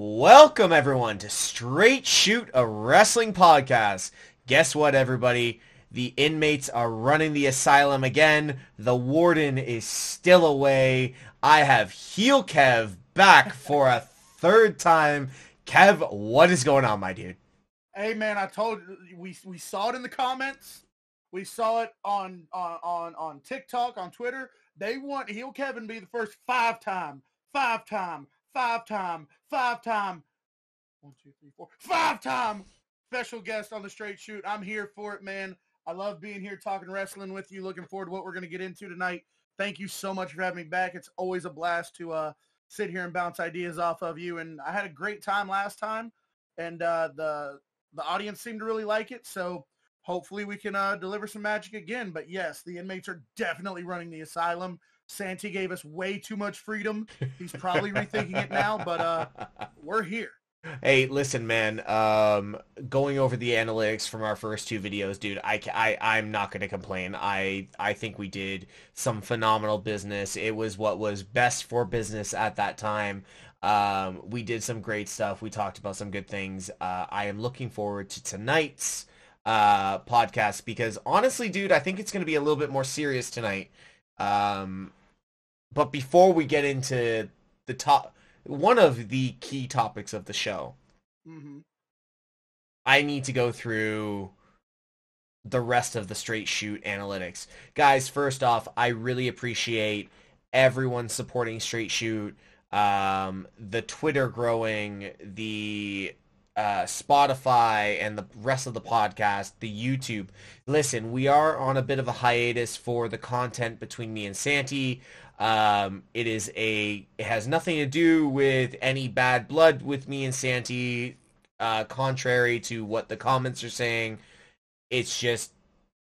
Welcome everyone to Straight Shoot, a wrestling podcast. Guess what, everybody? The inmates are running the asylum again. The warden is still away. I have Heel Kev back for a third time. Kev, what is going on, my dude? Hey man, I told we we saw it in the comments. We saw it on on on, on TikTok, on Twitter. They want Heel Kevin to be the first five time, five time, five time, five time, one, two, three, four, five time special guest on the straight shoot. I'm here for it, man. I love being here talking wrestling with you. Looking forward to what we're going to get into tonight. Thank you so much for having me back. It's always a blast to uh, sit here and bounce ideas off of you. And I had a great time last time, and uh, the the audience seemed to really like it. So hopefully we can uh, deliver some magic again. But yes, the inmates are definitely running the asylum. Santi gave us way too much freedom. He's probably rethinking it now, but uh, we're here. Hey, listen, man. Um, going over the analytics from our first two videos, dude, I, I, I'm not going to complain. I, I think we did some phenomenal business. It was what was best for business at that time. Um, we did some great stuff. We talked about some good things. Uh, I am looking forward to tonight's uh, podcast because honestly, dude, I think it's going to be a little bit more serious tonight. Um, but before we get into the top, one of the key topics of the show, hmm I need to go through the rest of the straight shoot analytics. Guys, first off, I really appreciate everyone supporting straight shoot. Um, the Twitter growing, the uh, Spotify and the rest of the podcast, the YouTube. Listen, we are on a bit of a hiatus for the content between me and Santi. Um, it is a it has nothing to do with any bad blood with me and Santi. Uh, contrary to what the comments are saying, it's just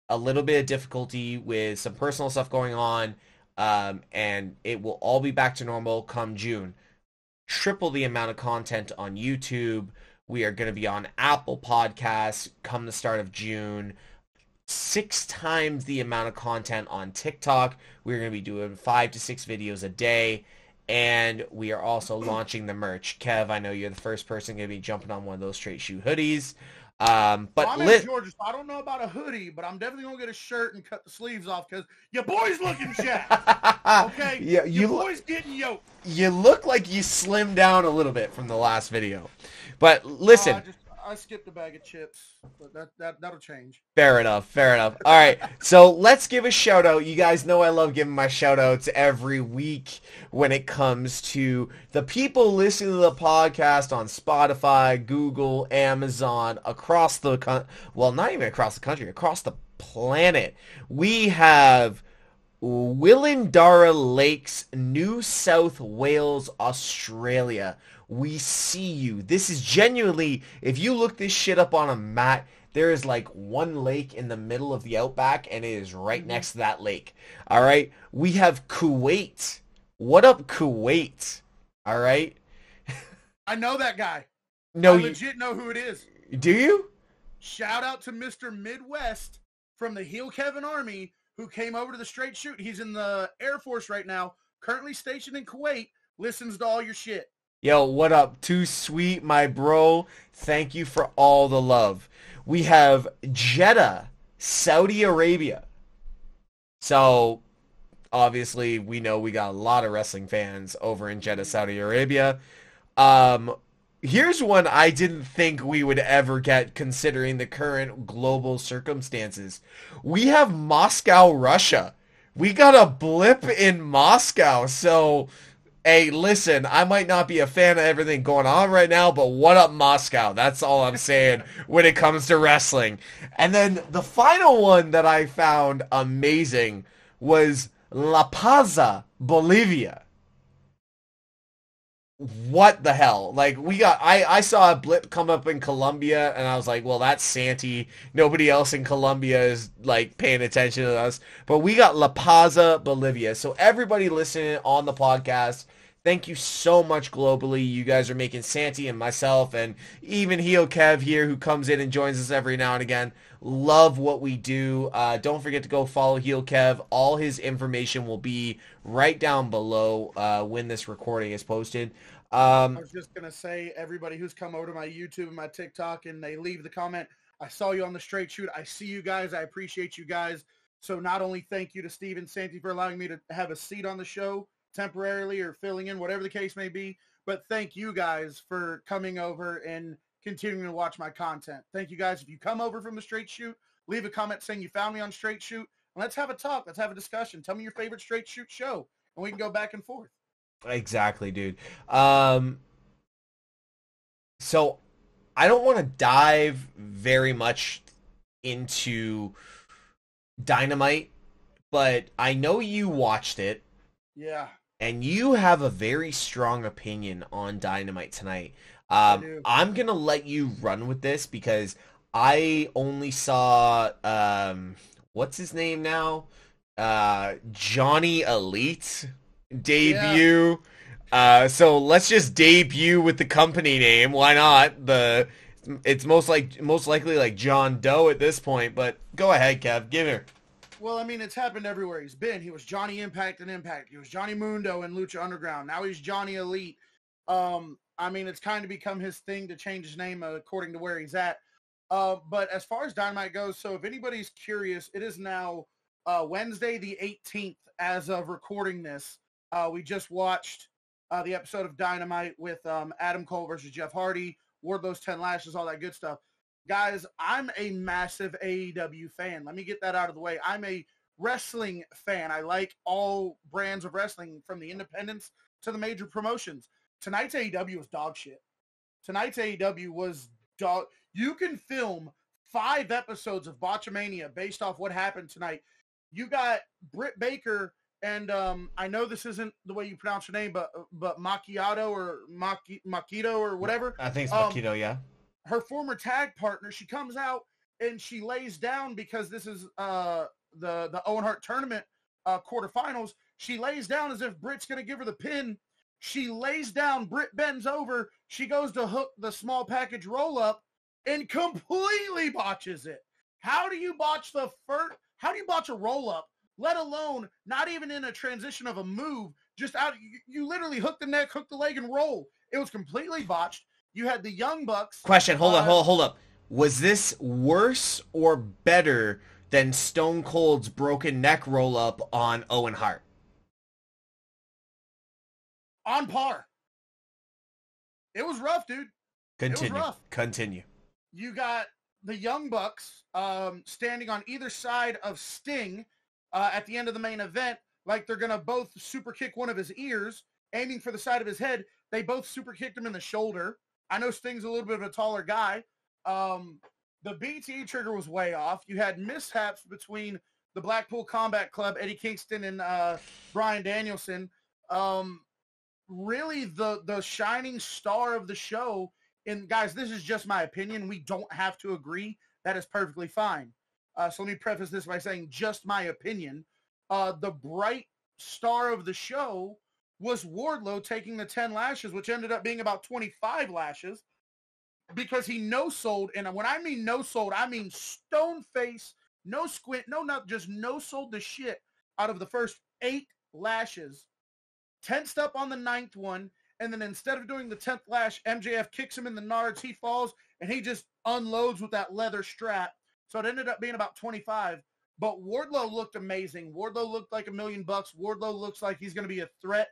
a little bit of difficulty with some personal stuff going on, um, and it will all be back to normal come June. Triple the amount of content on YouTube. We are going to be on Apple Podcasts come the start of June six times the amount of content on TikTok. We're going to be doing five to six videos a day. And we are also launching the merch. Kev, I know you're the first person going to be jumping on one of those straight shoe hoodies. Um, but Well, I'm lit- in Georgia, so I don't know about a hoodie, but I'm definitely gonna get a shirt and cut the sleeves off because your boy's looking jacked. Okay, yeah, your you lo- boy's getting yoked. you look like you slimmed down a little bit from the last video. But Oh, listen, just, I skipped a bag of chips, but that that that'll change. Fair enough. Fair enough. All right. So let's give a shout out. You guys know I love giving my shout outs every week when it comes to the people listening to the podcast on Spotify, Google, Amazon, across the con- well, not even across the country, across the planet. We have Willandra Lakes, New South Wales, Australia. We see you. This is genuinely, if you look this shit up on a map, there is like one lake in the middle of the outback and it is right mm-hmm. next to that lake. All right. We have Kuwait. What up, Kuwait? All right. I know that guy. No, I you, legit know who it is. do you? Shout out to Mr. Midwest from the Heel Kevin Army who came over to the straight shoot. He's in the Air Force right now, currently stationed in Kuwait, listens to all your shit. Yo, what up? Too sweet, my bro. Thank you for all the love. We have Jeddah, Saudi Arabia. So, obviously, we know we got a lot of wrestling fans over in Jeddah, Saudi Arabia. Um, here's one I didn't think we would ever get considering the current global circumstances. We have Moscow, Russia. We got a blip in Moscow. So, hey, listen, I might not be a fan of everything going on right now, but what up, Moscow? That's all I'm saying when it comes to wrestling. And then the final one that I found amazing was La Paz, Bolivia what the hell? Like we got I I saw a blip come up in Colombia and I was like, well that's Santi. Nobody else in Colombia is like paying attention to us. But we got La Paz, Bolivia. So everybody listening on the podcast, thank you so much globally. You guys are making Santi and myself and even Heel Kev here who comes in and joins us every now and again. Love what we do. Uh, don't forget to go follow Heel Kev. All his information will be right down below uh, when this recording is posted. Um, I was just gonna say, everybody who's come over to my YouTube and my TikTok and they leave the comment, I saw you on the straight shoot. I see you guys. I appreciate you guys. So not only thank you to Steve and Santi for allowing me to have a seat on the show temporarily or filling in, whatever the case may be, but thank you guys for coming over and continuing to watch my content. Thank you guys. If you come over from the straight shoot, leave a comment saying you found me on straight shoot. And let's have a talk. Let's have a discussion. Tell me your favorite straight shoot show, and we can go back and forth. Exactly, dude. Um, so I don't want to dive very much into Dynamite, but I know you watched it. Yeah. And you have a very strong opinion on Dynamite tonight. Um, I'm gonna let you run with this because I only saw um, what's his name now, uh, Johnny Elite debut. Yeah. Uh, so let's just debut with the company name. Why not? The it's most like most likely like John Doe at this point. But go ahead, Kev. Give her. Well, I mean, it's happened everywhere he's been. He was Johnny Impact and Impact. He was Johnny Mundo and Lucha Underground. Now he's Johnny Elite. Um, I mean, it's kind of become his thing to change his name according to where he's at. Uh, but as far as Dynamite goes, so if anybody's curious, it is now uh, Wednesday the 18th as of recording this. Uh, we just watched uh, the episode of Dynamite with um, Adam Cole versus Jeff Hardy, Wardlow's 10 Lashes, all that good stuff. Guys, I'm a massive AEW fan. Let me get that out of the way. I'm a wrestling fan. I like all brands of wrestling from the independents to the major promotions. Tonight's AEW was dog shit. Tonight's AEW was dog. You can film five episodes of Botchamania based off what happened tonight. You got Britt Baker and um, I know this isn't the way you pronounce your name, but but Macchiato or Maki, Makito or whatever. I think it's um, Makito, yeah. Her former tag partner, she comes out and she lays down because this is uh, the the Owen Hart tournament uh, quarterfinals. She lays down as if Britt's gonna give her the pin. She lays down. Britt bends over. She goes to hook the small package roll up and completely botches it. How do you botch the first? How do you botch a roll up let alone not even in a transition of a move, just out. You, you literally hook the neck, hook the leg, and roll. It was completely botched. You had the Young Bucks. Question. Hold uh, on. Hold hold up. Was this worse or better than Stone Cold's broken neck roll up on Owen Hart? On par. It was rough, dude. Continue. Rough. Continue. You got the Young Bucks um, standing on either side of Sting uh, at the end of the main event, like they're gonna both super kick one of his ears, aiming for the side of his head. They both super kicked him in the shoulder. I know Sting's a little bit of a taller guy. Um, the BTE trigger was way off. You had mishaps between the Blackpool Combat Club, Eddie Kingston and uh, Bryan Danielson. Um, really, the the shining star of the show. And guys, this is just my opinion. We don't have to agree. That is perfectly fine. Uh, so let me preface this by saying just my opinion. Uh, the bright star of the show was Wardlow taking the 10 lashes, which ended up being about 25 lashes because he no sold. And when I mean no sold, I mean stone face, no squint, no, not just no sold the shit out of the first eight lashes. Tensed up on the ninth one. And then instead of doing the 10th lash, MJF kicks him in the nards. He falls and he just unloads with that leather strap so it ended up being about 25. But Wardlow looked amazing. Wardlow looked like a million bucks. Wardlow looks like he's going to be a threat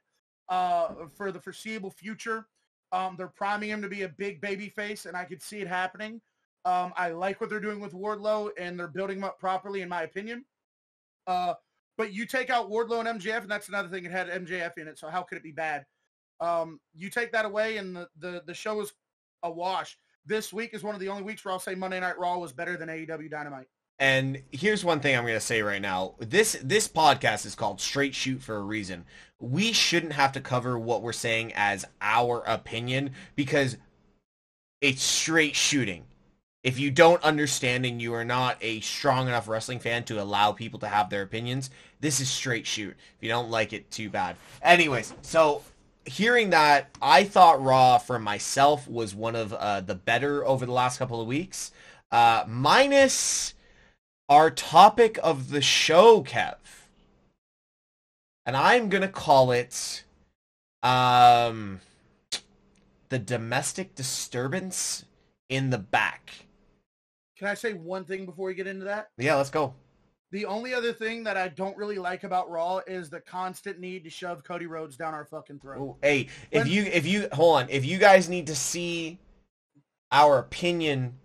uh, for the foreseeable future. Um, they're priming him to be a big baby face, and I could see it happening. Um, I like what they're doing with Wardlow, and they're building him up properly, in my opinion. Uh, but you take out Wardlow and MJF, and that's another thing. It had MJF in it, so how could it be bad? Um, you take that away, and the, the, the show is a wash this week is one of the only weeks where I'll say Monday Night Raw was better than AEW Dynamite. And here's one thing I'm going to say right now. This this podcast is called Straight Shoot for a reason. We shouldn't have to cover what we're saying as our opinion because it's straight shooting. If you don't understand and you are not a strong enough wrestling fan to allow people to have their opinions, this is straight shoot. If you don't like it, too bad. Anyways, so hearing that, I thought Raw for myself was one of uh, the better over the last couple of weeks. Uh, minus our topic of the show, Kev. And I'm going to call it, um, the domestic disturbance in the back. Can I say one thing before we get into that? Yeah, let's go. The only other thing that I don't really like about Raw is the constant need to shove Cody Rhodes down our fucking throat. Ooh, hey, if When- you if you hold on, if you guys need to see our opinion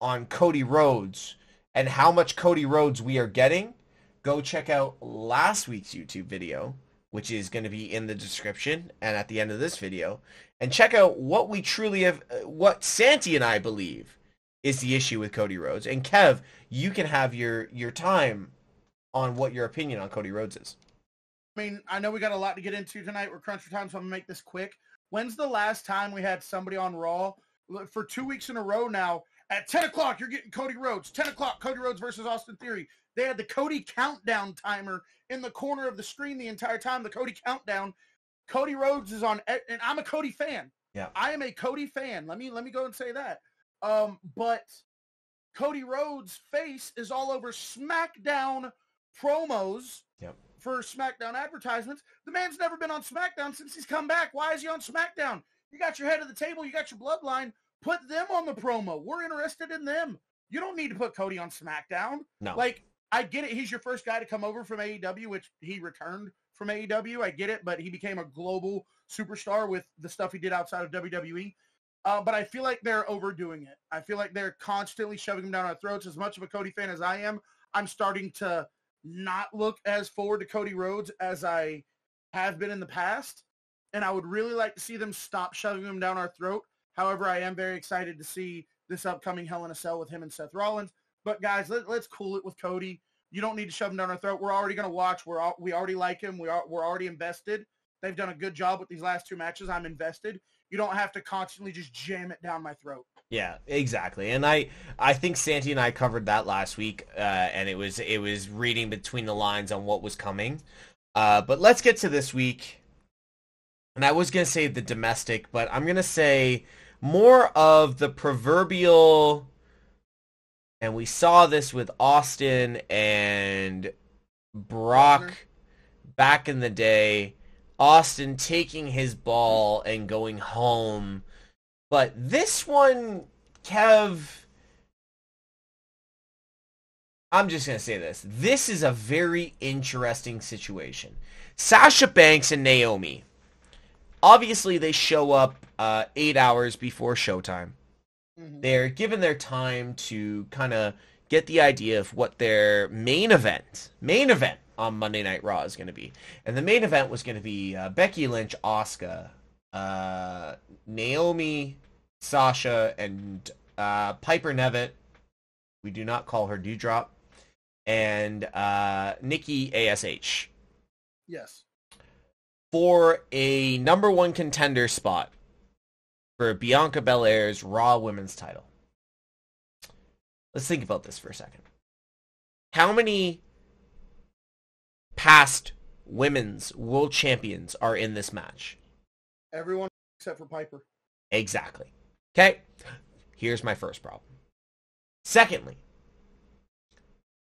on Cody Rhodes and how much Cody Rhodes we are getting, go check out last week's YouTube video, which is going to be in the description and at the end of this video, and check out what we truly have, uh, what Santi and I believe is the issue with Cody Rhodes. And Kev, you can have your your time on what your opinion on Cody Rhodes is. I mean, I know we got a lot to get into tonight. We're crunch for time, so I'm gonna make this quick. When's the last time we had somebody on Raw for two weeks in a row now? At 10 o'clock, you're getting Cody Rhodes. 10 o'clock, Cody Rhodes versus Austin Theory. They had the Cody countdown timer in the corner of the screen the entire time. The Cody countdown. Cody Rhodes is on, and I'm a Cody fan. Yeah. I am a Cody fan. Let me let me go and say that. Um, but Cody Rhodes' face is all over SmackDown promos Yep. for SmackDown advertisements. The man's never been on SmackDown since he's come back. Why is he on SmackDown? You got your head of the table. You got your bloodline. Put them on the promo. We're interested in them. You don't need to put Cody on SmackDown. No. Like, I get it. He's your first guy to come over from AEW, which he returned from AEW. I get it, but he became a global superstar with the stuff he did outside of WWE. Uh, but I feel like they're overdoing it. I feel like they're constantly shoving him down our throats. As much of a Cody fan as I am, I'm starting to not look as forward to Cody Rhodes as I have been in the past. And I would really like to see them stop shoving him down our throat. However, I am very excited to see this upcoming Hell in a Cell with him and Seth Rollins. But guys, let, let's cool it with Cody. You don't need to shove him down our throat. We're already going to watch. We're all, we already like him. We are we're already invested. They've done a good job with these last two matches. I'm invested. You don't have to constantly just jam it down my throat. Yeah, exactly. And I I think Santi and I covered that last week, uh, and it was it was reading between the lines on what was coming. Uh, but let's get to this week. And I was gonna say the domestic, but I'm gonna say more of the proverbial. And we saw this with Austin and Brock Lesnar. back in the day. Austin taking his ball and going home. But this one, Kev, I'm just going to say this. This is a very interesting situation. Sasha Banks and Naomi. Obviously, they show up uh, eight hours before showtime. Mhm. They're given their time to kind of get the idea of what their main event, main event on Monday Night Raw is going to be. And the main event was going to be uh, Becky Lynch, Asuka, uh, Naomi, Sasha, and uh, Piper Niven. We do not call her Dewdrop. And uh, Nikki ASH Yes. For a number one contender spot for Bianca Belair's Raw Women's title. Let's think about this for a second. How many past women's world champions are in this match? Everyone except for Piper. Exactly. Okay. Here's my first problem. Secondly,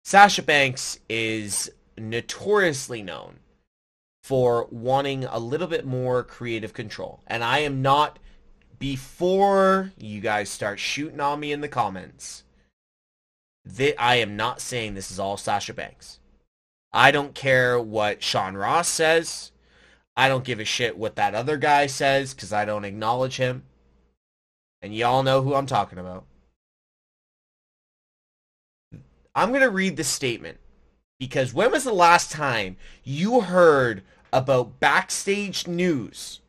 Sasha Banks is notoriously known for wanting a little bit more creative control. And I am not, before you guys start shooting on me in the comments, that I am not saying this is all Sasha Banks. I don't care what Sean Ross says. I don't give a shit what that other guy says because I don't acknowledge him. And y'all know who I'm talking about. I'm going to read the statement because when was the last time you heard about backstage news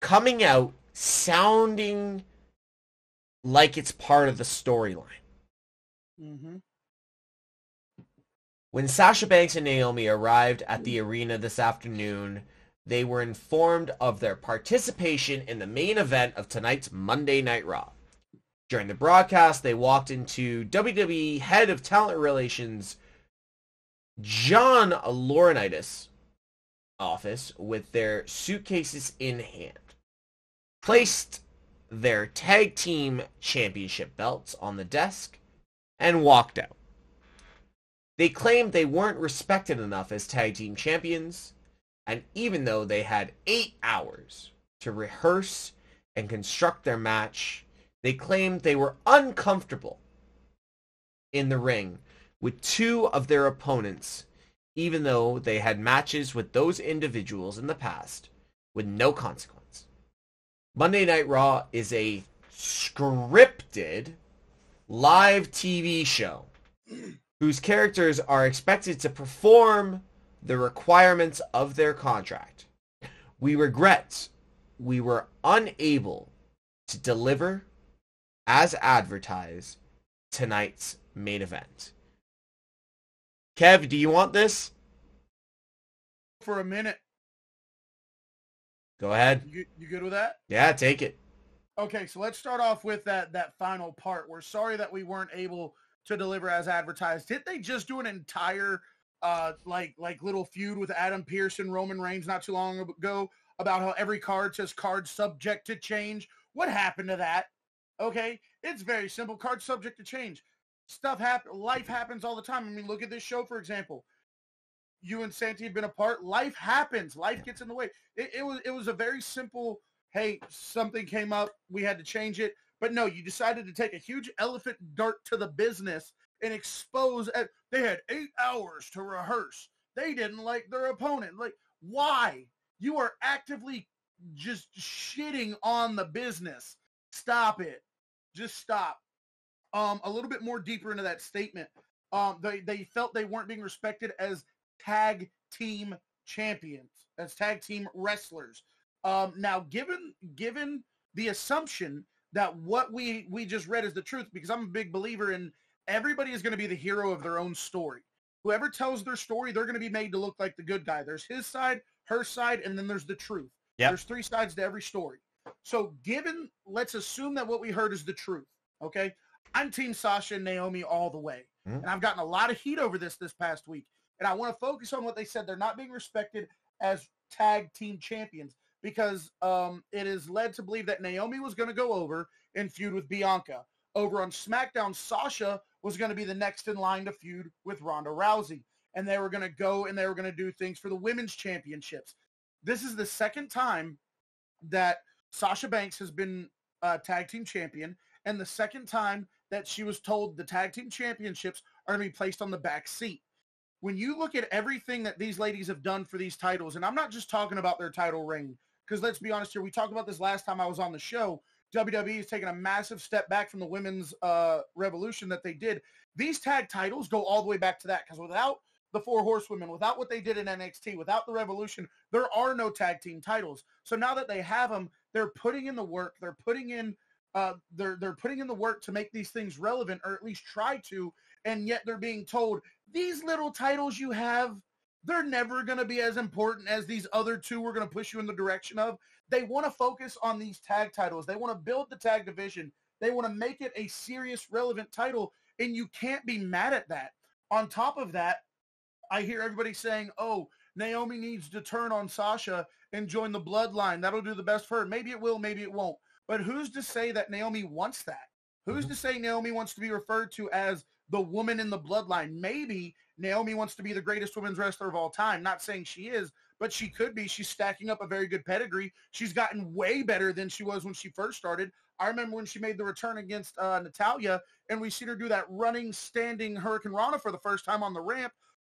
coming out sounding like it's part of the storyline? Mm-hmm. When Sasha Banks and Naomi arrived at the arena this afternoon, they were informed of their participation in the main event of tonight's Monday Night Raw. During the broadcast, they walked into WWE Head of Talent Relations John Laurinaitis' office with their suitcases in hand, placed their tag team championship belts on the desk, and walked out. They claimed they weren't respected enough as tag team champions, and even though they had eight hours to rehearse and construct their match, they claimed they were uncomfortable in the ring with two of their opponents, even though they had matches with those individuals in the past with no consequence. Monday Night Raw is a scripted live TV show whose characters are expected to perform the requirements of their contract. We regret we were unable to deliver as advertised tonight's main event. Kev, do you want this? For a minute. Go ahead. You, you good with that? Yeah, take it. Okay, so let's start off with that that final part. We're sorry that we weren't able to deliver as advertised. Did they just do an entire uh like like little feud with Adam Pearce and Roman Reigns not too long ago about how every card says card subject to change? What happened to that? Okay, it's very simple. Card subject to change. Stuff happen. Life happens all the time. I mean, look at this show for example. You and Santi have been apart. Life happens. Life gets in the way. It, it was it was a very simple. Hey, something came up. We had to change it. But no, you decided to take a huge elephant dart to the business and expose. At, They had eight hours to rehearse. They didn't like their opponent. Like, why? You are actively just shitting on the business. Stop it. Just stop. Um, a little bit more deeper into that statement. Um, they, they felt they weren't being respected as tag team champions, as tag team wrestlers. Um, now, given given the assumption that what we we just read is the truth, because I'm a big believer in everybody is going to be the hero of their own story. Whoever tells their story, they're going to be made to look like the good guy. There's his side, her side, and then there's the truth. Yep. There's three sides to every story. So given, let's assume that what we heard is the truth. Okay. I'm team Sasha and Naomi all the way. Mhm. And I've gotten a lot of heat over this this past week. And I want to focus on what they said. They're not being respected as tag team champions because um, it is led to believe that Naomi was going to go over and feud with Bianca. Over on SmackDown, Sasha was going to be the next in line to feud with Ronda Rousey. And they were going to go and they were going to do things for the women's championships. This is the second time that Sasha Banks has been uh, tag team champion and the second time that she was told the tag team championships are going to be placed on the back seat. When you look at everything that these ladies have done for these titles, and I'm not just talking about their title reign, because let's be honest here, we talked about this last time I was on the show. WWE has taken a massive step back from the women's uh, revolution that they did. These tag titles go all the way back to that because without the four horsewomen, without what they did in NXT, without the revolution, there are no tag team titles. So now that they have them, they're putting in the work. They're putting in uh, they're they're putting in the work to make these things relevant, or at least try to. And yet they're being told these little titles you have, they're never going to be as important as these other two we're going to push you in the direction of. They want to focus on these tag titles. They want to build the tag division. They want to make it a serious, relevant title, and you can't be mad at that. On top of that, I hear everybody saying, "Oh, Naomi needs to turn on Sasha and join the bloodline. That'll do the best for her. Maybe it will, maybe it won't. But who's to say that Naomi wants that? Who's to say Naomi wants to be referred to as the woman in the bloodline? Maybe Naomi wants to be the greatest women's wrestler of all time. Not saying she is, but she could be. She's stacking up a very good pedigree. She's gotten way better than she was when she first started. I remember when she made the return against uh, Natalya, and we seen her do that running, standing Hurricanrana for the first time on the ramp.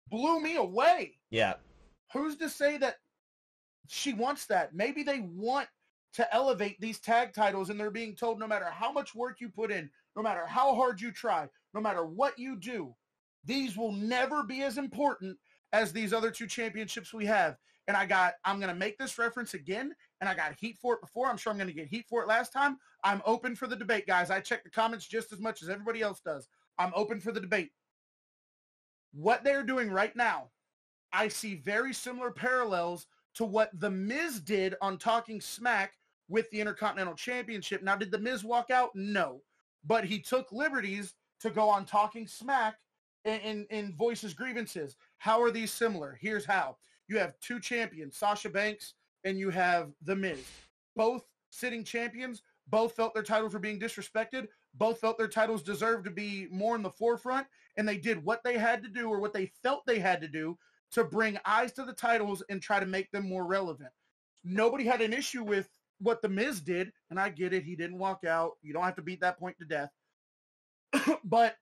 Blew me away Yeah. who's to say that she wants that? Maybe they want to elevate these tag titles and they're being told no matter how much work you put in, no matter how hard you try, no matter what you do, these will never be as important as these other two championships we have. And I got, I'm going to make this reference again, and I got heat for it before. I'm sure I'm going to get heat for it last time. I'm open for the debate, guys. I check the comments just as much as everybody else does. I'm open for the debate. What they're doing right now I see very similar parallels to what The Miz did on Talking Smack with the Intercontinental Championship. Now, did The Miz walk out? No. But he took liberties to go on Talking Smack and, and, and voice his grievances. How are these similar? Here's how. You have two champions, Sasha Banks, and you have The Miz. Both sitting champions, both felt their titles were being disrespected. Both felt their titles deserved to be more in the forefront, and they did what they had to do or what they felt they had to do to bring eyes to the titles and try to make them more relevant. Nobody had an issue with what the Miz did, and I get it, he didn't walk out. You don't have to beat that point to death. but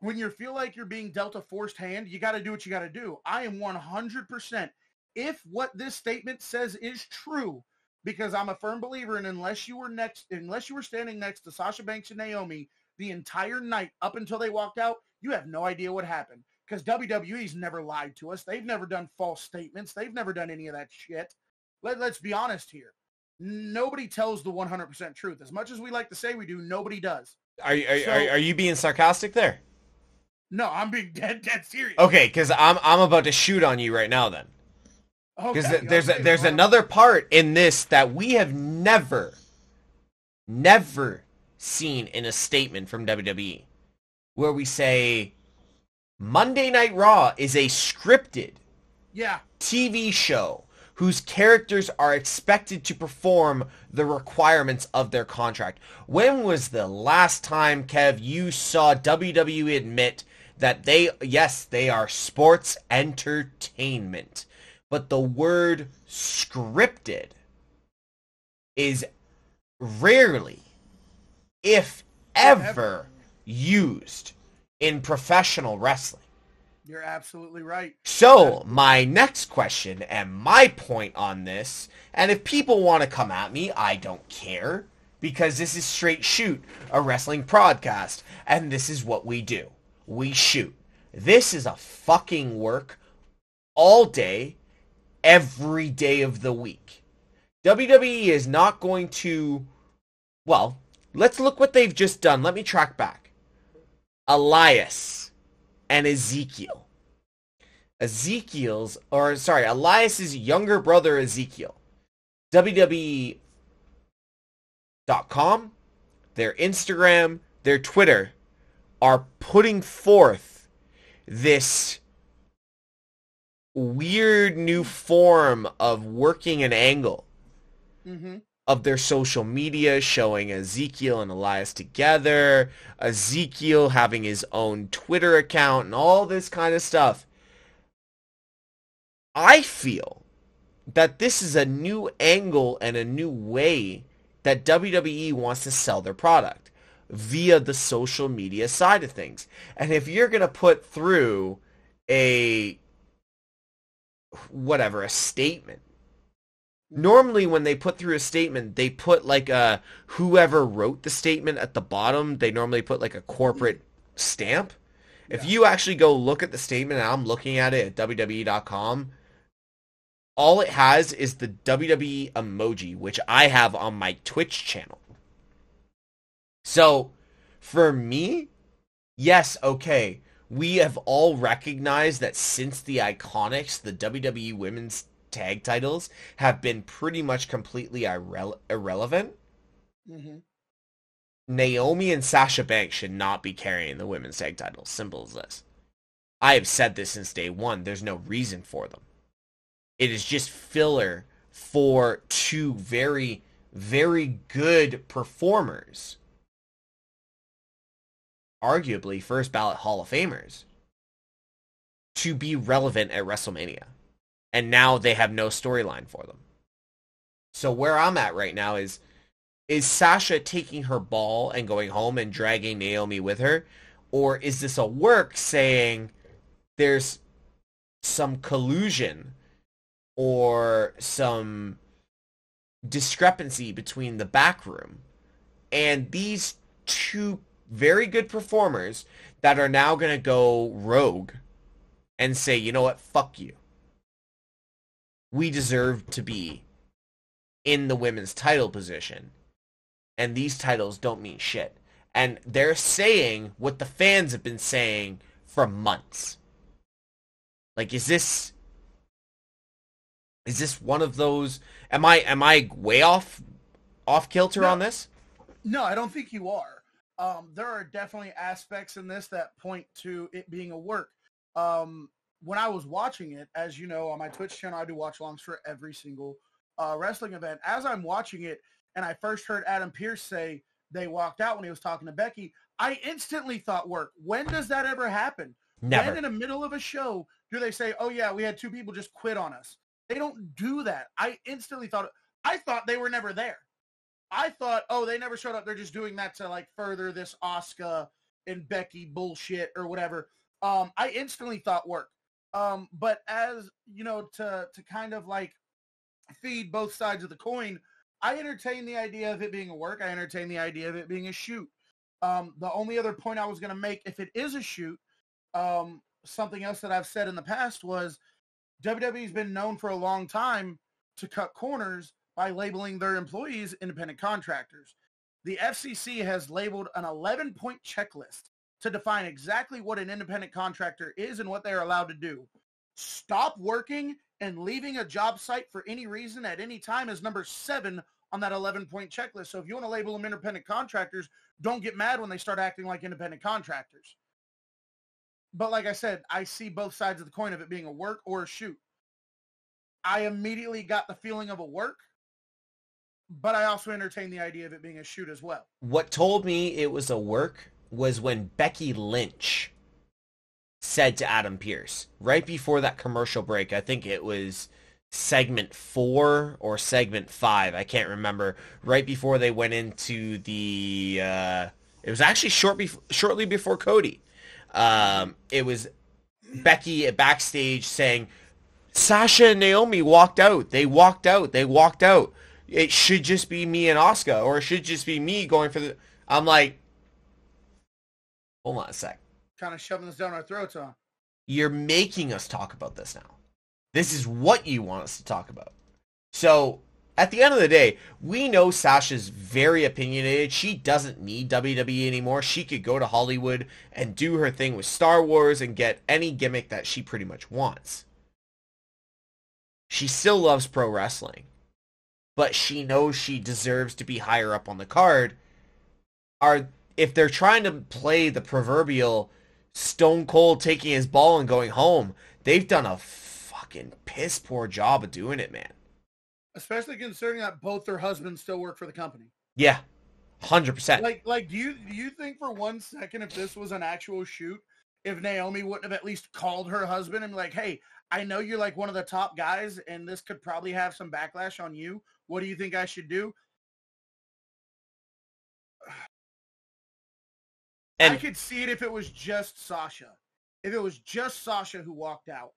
when you feel like you're being dealt a forced hand, you got to do what you got to do. I am 100%. If what this statement says is true, because I'm a firm believer in unless you were next, unless you were standing next to Sasha Banks and Naomi the entire night up until they walked out, you have no idea what happened. Because WWE's never lied to us. They've never done false statements. They've never done any of that shit. Let, let's be honest here. Nobody tells the 100% truth. As much as we like to say we do, nobody does. Are, are, so, are, are you being sarcastic there? No, I'm being dead, dead serious. Okay, because I'm I'm about to shoot on you right now. Then, because okay, there's okay, a, there's well, another part in this that we have never, never seen in a statement from WWE, where we say Monday Night Raw is a scripted, yeah, TV show whose characters are expected to perform the requirements of their contract. When was the last time, Kev, you saw WWE admit that they, yes, they are sports entertainment, but the word scripted is rarely, if ever, used in professional wrestling. You're absolutely right. So, my next question and my point on this, and if people want to come at me, I don't care, because this is Straight Shoot, a wrestling podcast, and this is what we do we shoot. This is a fucking work all day, every day of the week. WWE is not going to. Well, let's look what they've just done. Let me track back. Elias and Ezekiel. Ezekiel's, or sorry, Elias's younger brother Ezekiel. WWE.com, their Instagram, their Twitter are putting forth this weird new form of working an angle mm-hmm. Of their social media showing Ezekiel and Elias together, Ezekiel having his own Twitter account and all this kind of stuff. I feel that this is a new angle and a new way that WWE wants to sell their product via the social media side of things. And if you're going to put through a whatever, a statement. Normally when they put through a statement, they put like a whoever wrote the statement at the bottom, they normally put like a corporate stamp. If you actually go look at the statement, and I'm looking at it at WWE.com, all it has is the WWE emoji, which I have on my Twitch channel. So for me, yes, okay. We have all recognized that since the Iconics, the WWE Women's Tag titles have been pretty much completely irre- irrelevant. Mm-hmm. Naomi and Sasha Banks should not be carrying the women's tag titles. Simple as this. I have said this since day one. There's no reason for them. It is just filler for two very, very good performers arguably first ballot Hall of Famers to be relevant at WrestleMania. And now they have no storyline for them. So where I'm at right now is is Sasha taking her ball and going home and dragging Naomi with her? Or is this a work saying there's some collusion or some discrepancy between the back room and these two very good performers that are now going to go rogue and say, you know what, fuck you. We deserve to be in the women's title position. And these titles don't mean shit. And they're saying what the fans have been saying for months. Like, is this is this one of those am I am I way off off kilter no, on this? No, I don't think you are um, there are definitely aspects in this that point to it being a work. Um, when I was watching it, as you know, on my Twitch channel, I do watch longs for every single uh, wrestling event. As I'm watching it, and I first heard Adam Pearce say they walked out when he was talking to Becky, I instantly thought work. When does that ever happen? Never. When in the middle of a show do they say, "Oh yeah, we had two people just quit on us"? They don't do that. I instantly thought I thought they were never there. I thought, oh, they never showed up. They're just doing that to like further this Asuka and Becky bullshit or whatever. Um, I instantly thought work. Um, but as you know, to to kind of like feed both sides of the coin, I entertain the idea of it being a work. I entertain the idea of it being a shoot. Um, the only other point I was going to make, if it is a shoot, um, something else that I've said in the past was WWE's been known for a long time to cut corners by labeling their employees independent contractors. The FCC has labeled an 11 point checklist to define exactly what an independent contractor is and what they are allowed to do. Stop working and leaving a job site for any reason at any time is number seven on that 11 point checklist. So if you want to label them independent contractors, don't get mad when they start acting like independent contractors. But like I said, I see both sides of the coin of it being a work or a shoot. I immediately got the feeling of a work, but I also entertained the idea of it being a shoot as well. What told me it was a work was when Becky Lynch said to Adam Pearce right before that commercial break. I think it was segment four or segment five. I can't remember. Right before they went into the, uh, it was actually short bef- shortly before Cody. Um, it was Becky at backstage saying, Sasha and Naomi walked out. They walked out. They walked out. It should just be me and Asuka, or it should just be me going for the. I'm like, hold on a sec. Kind of shoving this down our throats, huh? You're making us talk about this now. This is what you want us to talk about. So at the end of the day, we know Sasha's very opinionated. She doesn't need WWE anymore. She could go to Hollywood and do her thing with Star Wars and get any gimmick that she pretty much wants. She still loves pro wrestling, but she knows she deserves to be higher up on the card. Are if they're trying to play the proverbial Stone Cold taking his ball and going home, they've done a fucking piss poor job of doing it, man. Especially considering that both their husbands still work for the company. Yeah, hundred percent. Like, like, do you do you think for one second if this was an actual shoot, if Naomi wouldn't have at least called her husband and be like, "Hey, I know you're like one of the top guys, and this could probably have some backlash on you. What do you think I should do?" And I could see it if it was just Sasha. If it was just Sasha who walked out,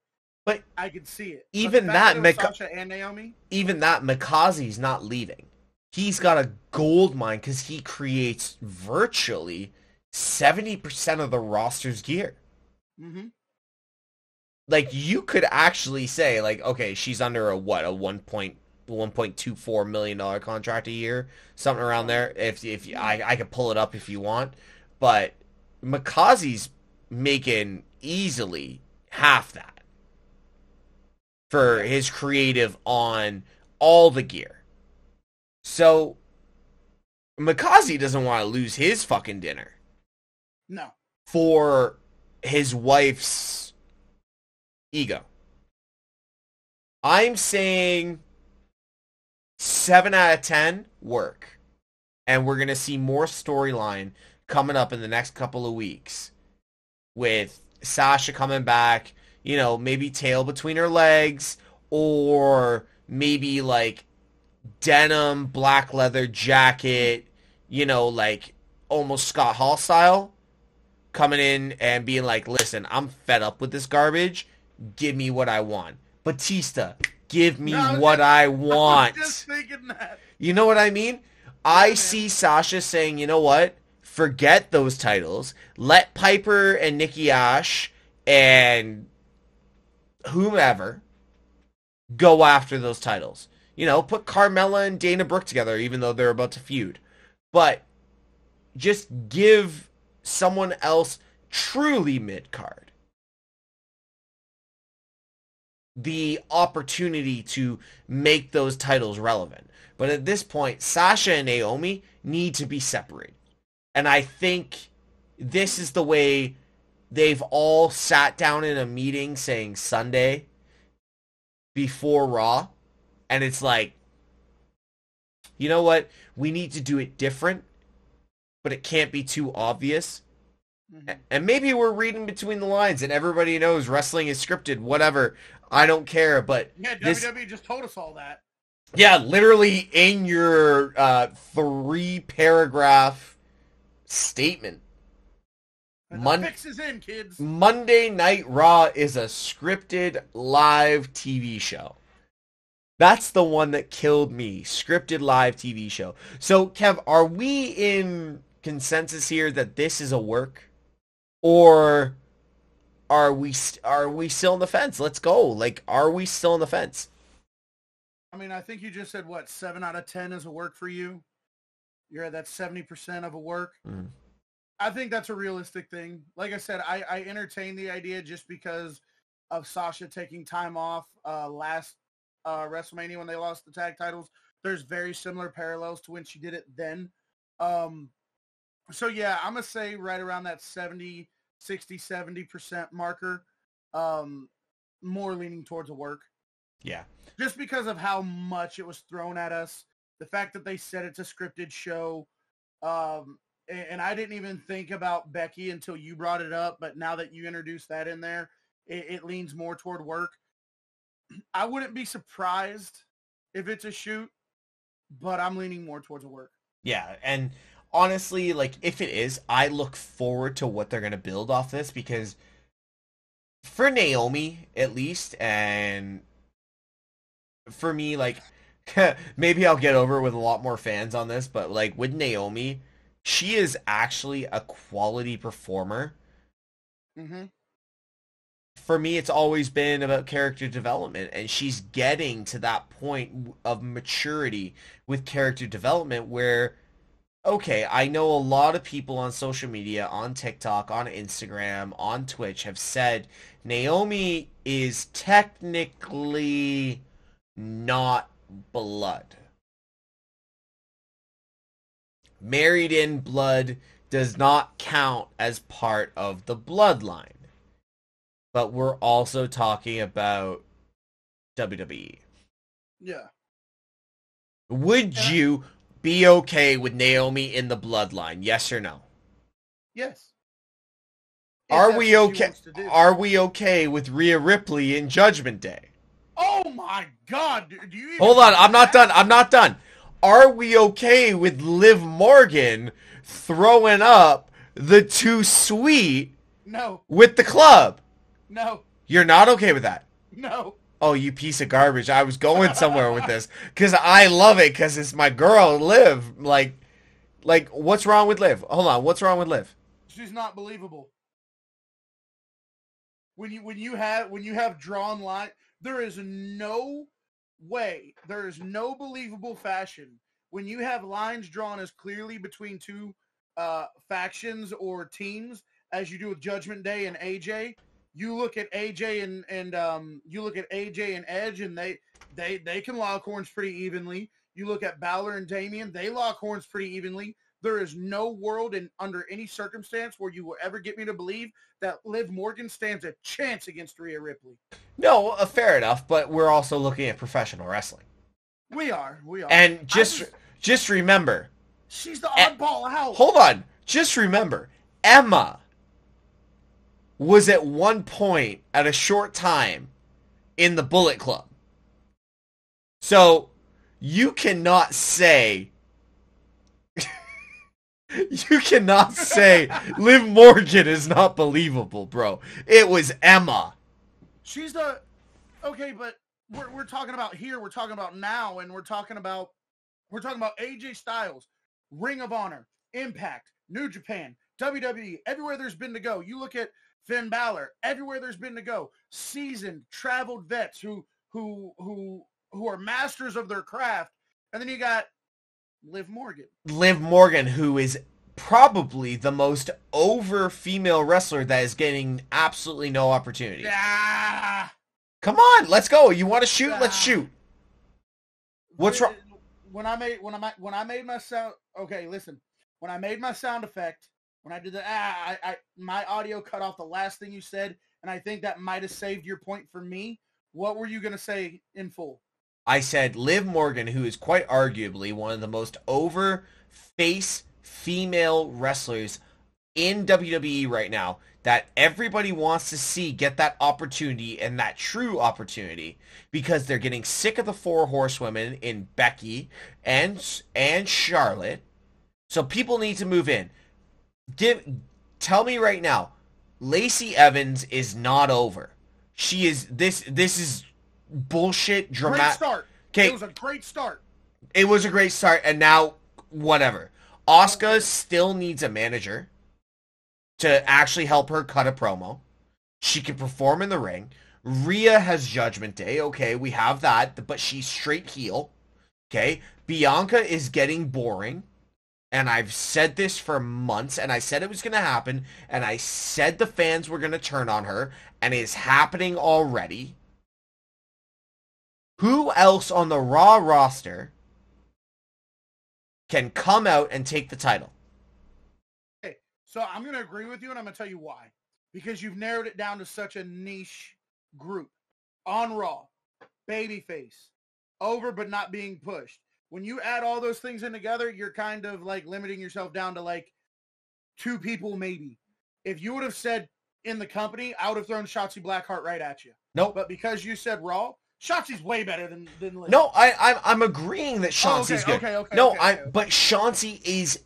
but I could see it. Even that, was Mika- Sasha and Naomi. even that Mikaze's not leaving. He's got a gold mine because he creates virtually seventy percent of the roster's gear. Mm-hmm. Like you could actually say, like, okay, she's under a what a one point one point two four million dollar contract a year, something around there. If if I I could pull it up if you want, but Mikaze's making easily half that for his creative on all the gear. So Mikazi doesn't want to lose his fucking dinner No. for his wife's ego. I'm saying 7 out of 10 work. And we're going to see more storyline coming up in the next couple of weeks with Sasha coming back, you know, maybe tail between her legs or maybe like denim black leather jacket, you know, like almost Scott Hall style coming in and being like, listen, I'm fed up with this garbage. Give me what I want. Batista, give me No, I what just- I I was want. just that. You know what I mean? I man. see Sasha saying, you know what? Forget those titles. Let Piper and Nikki Ash and whomever go after those titles. You know, put Carmella and Dana Brooke together, even though they're about to feud. But just give someone else truly mid card the opportunity to make those titles relevant. But at this point, Sasha and Naomi need to be separated. And I think this is the way they've all sat down in a meeting saying Sunday before Raw. And it's like, you know what? We need to do it different, but it can't be too obvious. Mhm. And maybe we're reading between the lines and everybody knows wrestling is scripted, whatever. I don't care, but Yeah, This- WWE just told us all that. Yeah, literally in your uh, three paragraph statement. Mon- the fix is in, kids. Monday Night Raw is a scripted live TV show. That's the one that killed me. Scripted live TV show. So, Kev, are we in consensus here that this is a work, or are we st- are we still on the fence? Let's go. Like, are we still on the fence? I mean, I think you just said what seven out of ten is a work for you. You're at that seventy percent of a work. Mhm. I think that's a realistic thing. Like I said, I, I entertain the idea just because of Sasha taking time off uh, last uh, WrestleMania when they lost the tag titles. There's very similar parallels to when she did it then. Um, so yeah, I'm gonna say right around that 70, 60, 70 percent marker. Um, more leaning towards a work Yeah. just because of how much it was thrown at us. The fact that they said it's a scripted show. Um, and, and I didn't even think about Becky until you brought it up. But now that you introduced that in there, it, it leans more toward work. I wouldn't be surprised if it's a shoot, but I'm leaning more towards work. Yeah, and honestly, like if it is, I look forward to what they're gonna build off this because for Naomi, at least, and for me, like maybe I'll get over it with a lot more fans on this, but like with Naomi, she is actually a quality performer. Mm-hmm. For me, it's always been about character development, and she's getting to that point of maturity with character development where okay, I know a lot of people on social media, on TikTok, on Instagram, on Twitch have said Naomi is technically not blood. Married in blood does not count as part of the bloodline. But we're also talking about WWE. Yeah. Would Yeah. you be okay with Naomi in the bloodline? Yes or no? Yes. If Are we okay? wants to do. Are we okay with Rhea Ripley in Judgment Day? Oh my God! Do do you even Hold on, I'm not done. I'm not done. Are we okay with Liv Morgan throwing up the too sweet No, with the club? no, You're not okay with that. no. Oh, you piece of garbage. I was going somewhere with this cuz I love it cuz it's my girl Liv. Like like what's wrong with Liv? Hold on, what's wrong with Liv? She's not believable. When you when you have when you have drawn line, there is no way, there is no believable fashion when you have lines drawn as clearly between two uh, factions or teams as you do with Judgment Day and AJ. You look at AJ and and um, you look at AJ and Edge, and they they they can lock horns pretty evenly. You look at Balor and Damian; they lock horns pretty evenly. There is no world and under any circumstance where you will ever get me to believe that Liv Morgan stands a chance against Rhea Ripley. No, uh, fair enough, but we're also looking at professional wrestling. We are, we are. And just just- just remember, she's the oddball out. hold on, just remember, Emma was at one point at a short time in the Bullet Club. So you cannot say you cannot say Liv Morgan is not believable, bro. It was Emma. She's the okay, but we're we're talking about here. We're talking about now, and we're talking about we're talking about AJ Styles, Ring of Honor, Impact, New Japan, WWE. Everywhere there's been to go. You look at Finn Balor. Everywhere there's been to go. Seasoned, traveled vets who who who who are masters of their craft, and then you got Liv Morgan. Liv Morgan, who is probably the most over female wrestler that is getting absolutely no opportunity. Ah, Come on, let's go. You want to shoot? Let's Ah. shoot. What's wrong? When I made when I ma- when I made my sound. Okay, listen. When I made my sound effect, when I did the ah, I, I my audio cut off the last thing you said, and I think that might have saved your point for me. What were you gonna say in full? I said Liv Morgan, who is quite arguably one of the most over face female wrestlers in WWE right now that everybody wants to see get that opportunity and that true opportunity because they're getting sick of the four horsewomen in Becky and and Charlotte. So people need to move in. Give tell me right now, Lacey Evans is not over. She is this this is bullshit dramatic. start. Okay, It was a great start. it was a great start, and now whatever. Asuka still needs a manager to actually help her cut a promo. She can perform in the ring. Rhea has Judgment Day. Okay, we have that, but she's straight heel. Okay, Bianca is getting boring. And I've said this for months, and I said it was going to happen, and I said the fans were going to turn on her, and it's happening already. Who else on the Raw roster can come out and take the title? Okay, so I'm going to agree with you, and I'm going to tell you why. Because you've narrowed it down to such a niche group. On Raw, babyface, over but not being pushed. When you add all those things in together, you're kind of like limiting yourself down to like two people maybe. If you would have said in the company, I would have thrown Shotzi Blackheart right at you. Nope. But because you said Raw, Shotzi's way better than than Liv. No, I, I'm I'm agreeing that Oh, okay, good. okay, okay, no, okay, I okay. but Shotzi is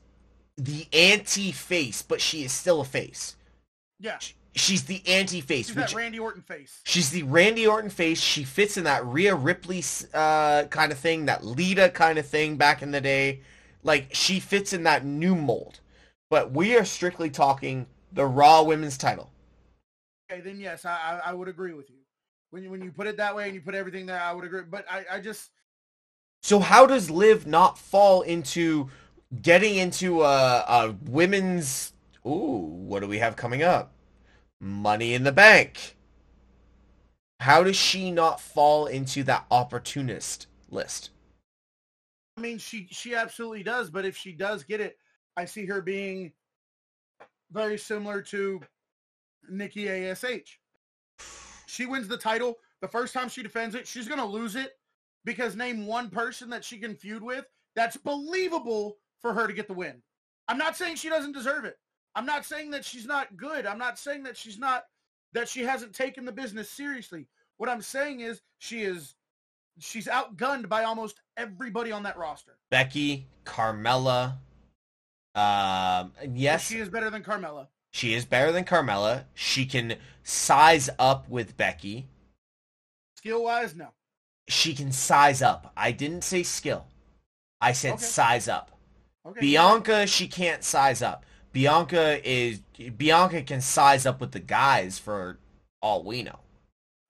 the anti-face, but she is still a face. Yeah, She's the anti-face. she's which- that Randy Orton face. She's the Randy Orton face. She fits in that Rhea Ripley uh, kind of thing, that Lita kind of thing back in the day. Like she fits in that new mold. But we are strictly talking the Raw Women's Title. Okay, then yes, I, I I would agree with you. When you when you put it that way and you put everything there, I would agree. But I, I just So how does Liv not fall into getting into a, a women's? Ooh, what do we have coming up? Money in the Bank. How does she not fall into that opportunist list? I mean she she absolutely does. But if she does get it, I see her being very similar to Nikki Ash. She wins the title. The first time she defends it, she's gonna lose it because name one person that she can feud with that's believable for her to get the win. I'm not saying she doesn't deserve it. I'm not saying that she's not good. I'm not saying that she's not that she hasn't taken the business seriously. What I'm saying is she is she's outgunned by almost everybody on that roster. Becky, Carmella. Um, yes, She is better than Carmella. She is better than Carmella. She can size up with Becky. Skill wise, no. She can size up. I didn't say skill. I said Okay. size up. Okay. Bianca, she can't size up. Bianca is Bianca can size up with the guys for all we know.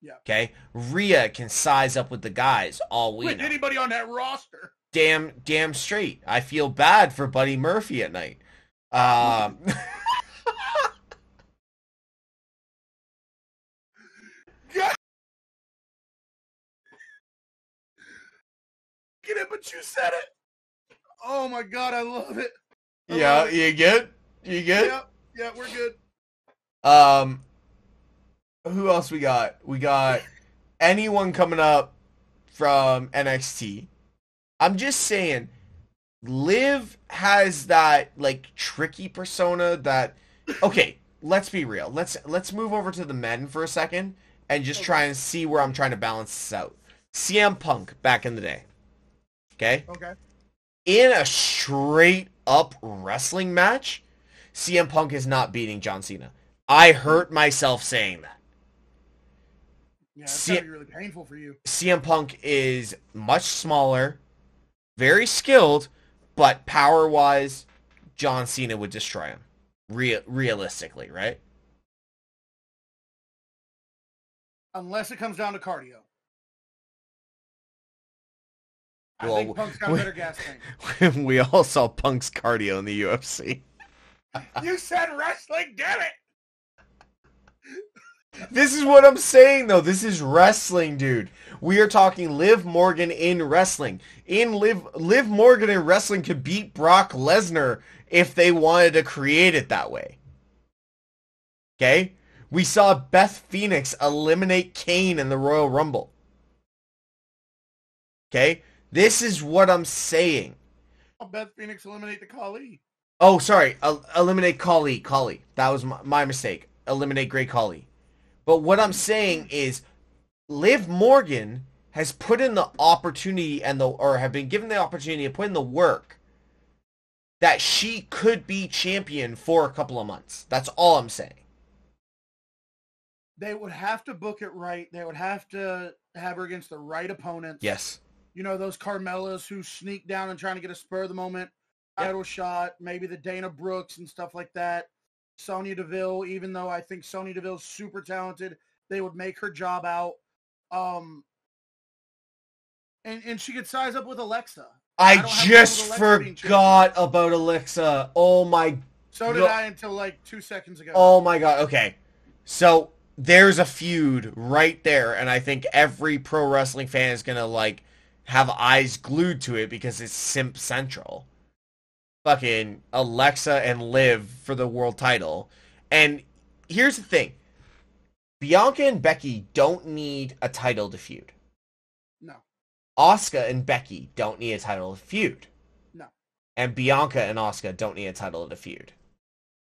Yeah. Okay. Rhea can size up with the guys all we know. with know. anybody on that roster. Damn, damn straight. I feel bad for Buddy Murphy at night. Um, God. Get it, but you said it. Oh my god, I love it. I yeah, love it. you good? You good? Yeah, yeah, we're good. Um, who else we got? We got anyone coming up from NXT. I'm just saying, Liv has that like tricky persona that. Okay, let's be real. Let's let's move over to the men for a second and just try and see where I'm trying to balance this out. CM Punk back in the day. Okay Okay. in a straight up wrestling match, CM Punk is not beating John Cena. I hurt myself saying that. Yeah, See- gotta be really painful for you. CM Punk is much smaller, very skilled, but power wise, John Cena would destroy him. Real, realistically, right? Unless it comes down to cardio. I Well, think Punk's got we- better gas tank. we all saw Punk's cardio in the UFC. You said wrestling, damn it! This is what I'm saying though. This is wrestling, dude. We are talking Liv Morgan in wrestling. In Liv Liv Morgan in wrestling could beat Brock Lesnar if they wanted to create it that way. Okay? We saw Beth Phoenix eliminate Kane in the Royal Rumble. Okay? This is what I'm saying. I'll Beth Phoenix eliminate the Khali. Oh, sorry. El- eliminate Khali. Khali. That was my, my mistake. Eliminate Great Khali. But what I'm saying is, Liv Morgan has put in the opportunity and the or have been given the opportunity to put in the work that she could be champion for a couple of months. That's all I'm saying. They would have to book it right. They would have to have her against the right opponents. Yes. You know, those Carmelas who sneak down and trying to get a spur of the moment Yep. shot, maybe the Dana Brooks and stuff like that. Sonya Deville, even though I think Sonya Deville's super talented, they would make her job out. Um, and and she could size up with Alexa. I, a just Alexa forgot about Alexa. Oh my So did Go- I until like two seconds ago. Oh my god. Okay. So there's a feud right there, and I think every pro wrestling fan is gonna like have eyes glued to it because it's Simp Central. Fucking Alexa and Liv for the world title. And here's the thing. Bianca and Becky don't need a title to feud. No. Asuka and Becky don't need a title to feud. No. And Bianca and Asuka don't need a title to feud.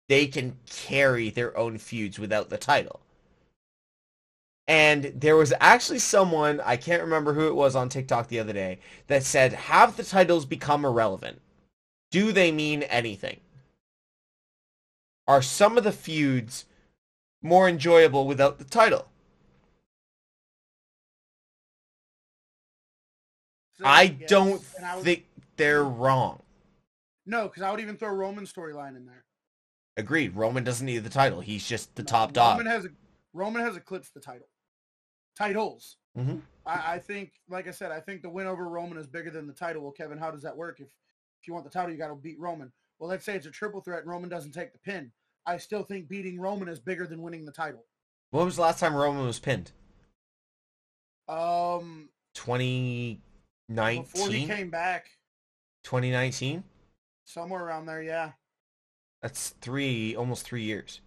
They can carry their own feuds without the title. And there was actually someone, I can't remember who it was on TikTok the other day, that said, have the titles become irrelevant? Do they mean anything? Are some of the feuds more enjoyable without the title? So, I don't I would- think they're wrong. No, because I would even throw Roman storyline in there. Agreed. Roman doesn't need the title. He's just the No, top dog. Roman has a, Roman has eclipsed the title. Titles. Mhm. I, I think, like I said, I think the win over Roman is bigger than the title. Well, Kevin, how does that work? If if you want the title, you got to beat Roman. Well, let's say it's a triple threat and Roman doesn't take the pin. I still think beating Roman is bigger than winning the title. When was the last time Roman was pinned? Um, twenty nineteen. before he came back, 2019? somewhere around there, yeah. That's three, almost three years.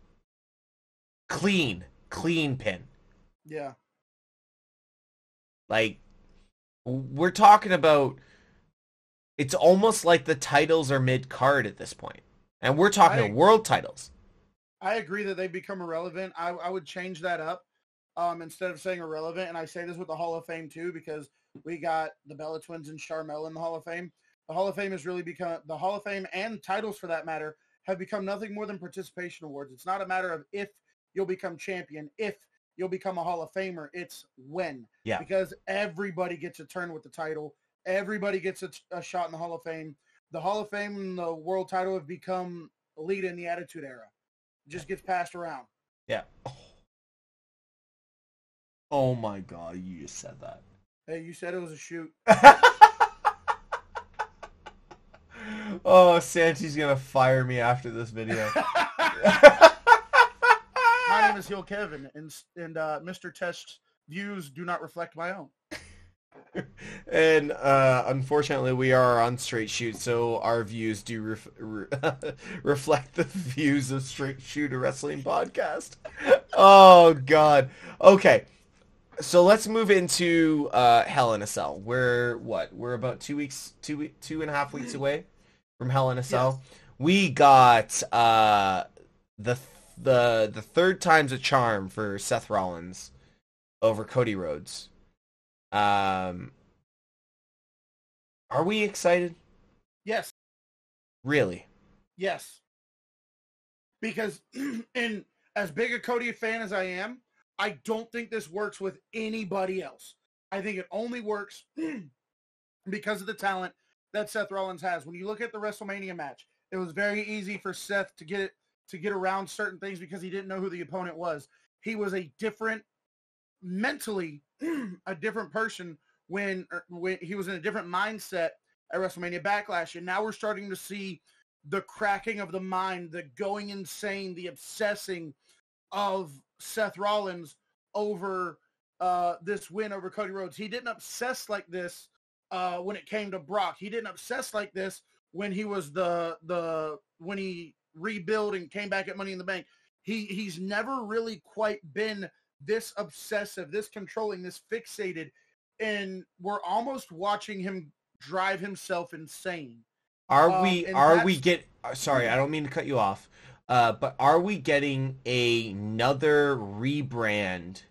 Clean, clean pin. Yeah. Like, we're talking about, it's almost like the titles are mid-card at this point. And we're talking I- world titles. I agree that they've become irrelevant. I, I would change that up um, instead of saying irrelevant. And I say this with the Hall of Fame too, because we got the Bella Twins and Sharmell in the Hall of Fame. The Hall of Fame has really become the Hall of Fame and titles for that matter have become nothing more than participation awards. It's not a matter of if you'll become champion, if you'll become a Hall of Famer. It's when. Yeah. Because everybody gets a turn with the title. Everybody gets a, a shot in the Hall of Fame. The Hall of Fame and the world title have become elite in the Attitude Era. It just gets passed around. Yeah. Oh, oh my god, you just said that. Hey, you said it was a shoot. oh, Santi's gonna fire me after this video. name is Kevin, and and uh, Mr. Teshk's views do not reflect my own. and uh, unfortunately, we are on Straight Shoot, so our views do ref- re- reflect the views of Straight Shoot, a wrestling podcast. oh God. Okay, so let's move into uh, Hell in a Cell. We're what? We're about two weeks, two two and a half weeks away from Hell in a Cell. We got uh, the the the third time's a charm for Seth Rollins over Cody Rhodes. Um, are we excited? Yes, Really? yes. Because in as big a Cody fan as I am, I don't think this works with anybody else. I think it only works because of the talent that Seth Rollins has. When you look at the WrestleMania match, it was very easy for Seth to get it to get around certain things because he didn't know who the opponent was. He was a different mentally a different person when er, when he was in a different mindset at WrestleMania Backlash, and now we're starting to see the cracking of the mind, the going insane, the obsessing of Seth Rollins over uh, this win over Cody Rhodes. He didn't obsess like this uh, when it came to Brock. He didn't obsess like this when he was the the when he rebuilt and came back at Money in the Bank. He he's never really quite been this obsessive, this controlling, this fixated, and we're almost watching him drive himself insane. Are Um, we are we get uh, sorry, I don't mean to cut you off. Uh, but are we getting another rebrand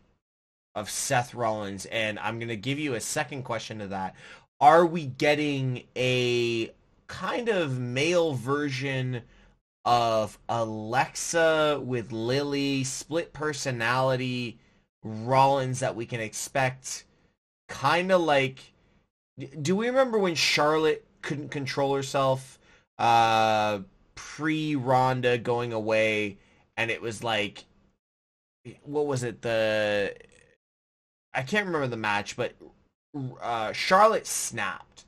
of Seth Rollins? And I'm gonna give you a second question to that. Are we getting a kind of male version of Alexa with Lily, split personality Rollins that we can expect? Kind of like do we remember when Charlotte couldn't control herself uh pre Ronda going away and it was like what was it the I can't remember the match but uh Charlotte snapped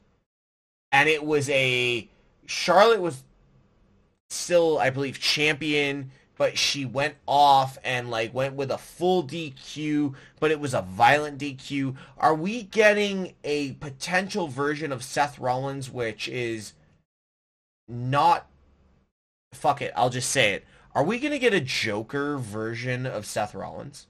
and it was a Charlotte was still I believe champion but she went off and like went with a full DQ, but it was a violent DQ. Are we getting a potential version of Seth Rollins which is not fuck it, I'll just say it. Are we going to get a Joker version of Seth Rollins?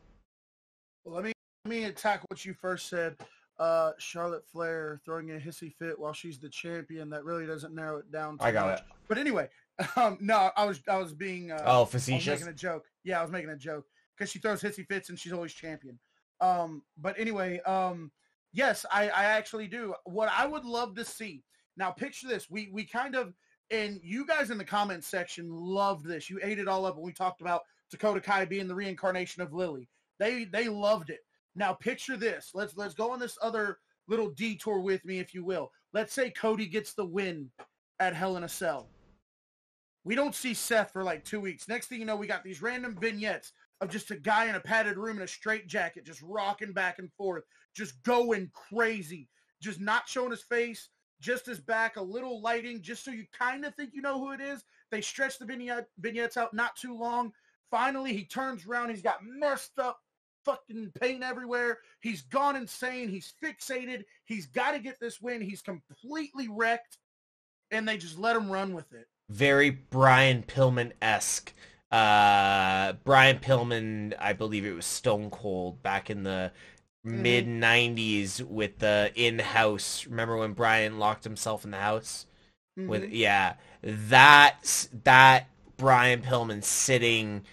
Well, let me let me attack what you first said. Uh, Charlotte Flair throwing a hissy fit while she's the champion. That really doesn't narrow it down. I got much. it. But anyway, um, no, I was I was being uh, Oh, I was facetious. making a joke. Yeah, I was making a joke because she throws hissy fits and she's always champion. Um, but anyway, um, yes, I, I actually do. What I would love to see now, picture this. We we kind of and you guys in the comments section loved this. You ate it all up when we talked about Dakota Kai being the reincarnation of Lily. They they loved it. Now picture this. Let's let's go on this other little detour with me, if you will. Let's say Cody gets the win at Hell in a Cell. We don't see Seth for like two weeks. Next thing you know, we got these random vignettes of just a guy in a padded room in a straight jacket, just rocking back and forth, just going crazy, just not showing his face, just his back, a little lighting, just so you kind of think you know who it is. They stretch the vignette, vignettes out not too long. Finally, he turns around. He's got messed up fucking paint everywhere. He's gone insane. He's fixated. He's got to get this win. He's completely wrecked. And they just let him run with it. Very Brian Pillman esque. Uh, Brian Pillman, I believe it was Stone Cold back in the Mhm. mid '90s with the in-house. Remember when Brian locked himself in the house? with Mhm. yeah that's that brian pillman sitting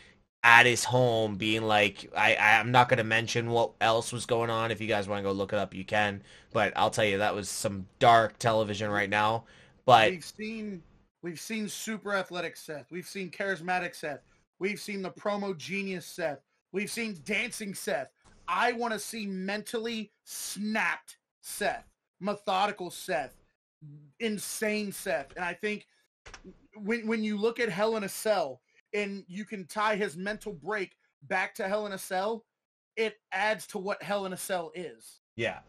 at his home being like i i'm not going to mention what else was going on if you guys want to go look it up you can but i'll tell you that was some dark television right now but we've seen we've seen super athletic Seth. We've seen charismatic Seth. We've seen the promo genius Seth. We've seen dancing Seth. I want to see mentally snapped Seth, methodical Seth, insane Seth. And I think when when you look at Hell in a Cell and you can tie his mental break back to Hell in a Cell, it adds to what Hell in a Cell is. yeah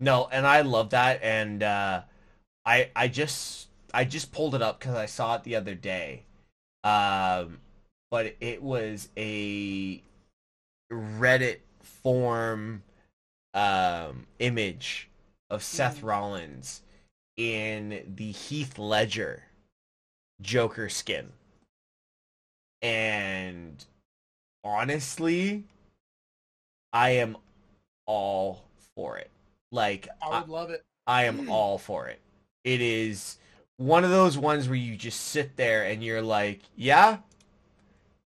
no and i love that and uh i i just i just pulled it up because i saw it the other day um but it was a reddit form um image of seth Mhm. rollins in the heath ledger joker skin and honestly i am all for it like I I, would love it. I am all for it. It is one of those ones where you just sit there and you're like, yeah,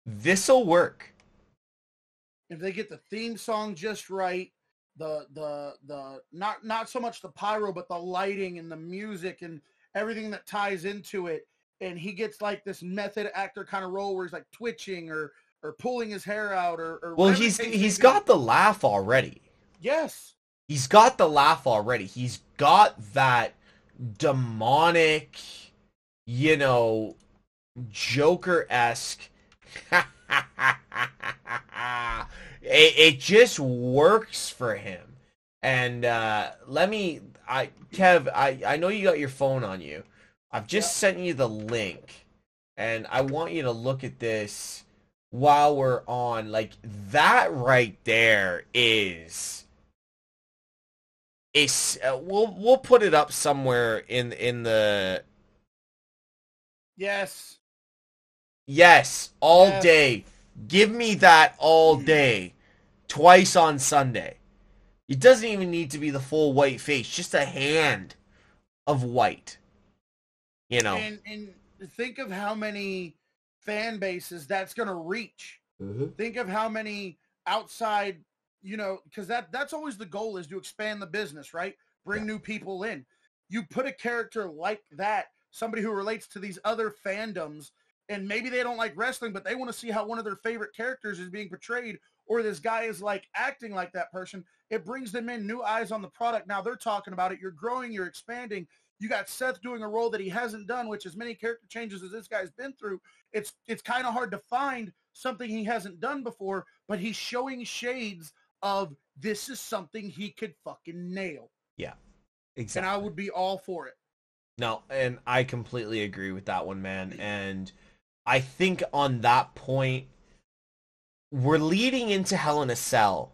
this'll work. if they get the theme song just right, the the the not not so much the pyro, but the lighting and the music and everything that ties into it, and he gets like this method actor kind of role where he's like twitching or or pulling his hair out or, or Well, he's he's got the laugh already. yes He's got the laugh already. He's got that demonic, you know, Joker-esque. it, it just works for him. And uh, let me, I Kev, I, I know you got your phone on you. I've just sent you the link, and I want you to look at this while we're on. Like that right there is is uh, we'll we'll put it up somewhere in in the yes yes all Yes. day. Give me that all day, twice on Sunday. It doesn't even need to be the full white face, just a hand of white. You know. And and think of how many fan bases that's going to reach. Think of how many outside, you know, because that that's always the goal is to expand the business, right? Bring Yeah. new people in. You put a character like that, somebody who relates to these other fandoms, and maybe they don't like wrestling, but they want to see how one of their favorite characters is being portrayed, or this guy is like acting like that person. It brings them in new eyes on the product. Now they're talking about it. You're growing, you're expanding. You got Seth doing a role that he hasn't done, which as many character changes as this guy's been through. It's it's kind of hard to find something he hasn't done before, but he's showing shades of this is something he could fucking nail. Yeah. Exactly. And I would be all for it. No, and I completely agree with that one, man. And I think on that point, we're leading into Hell in a Cell.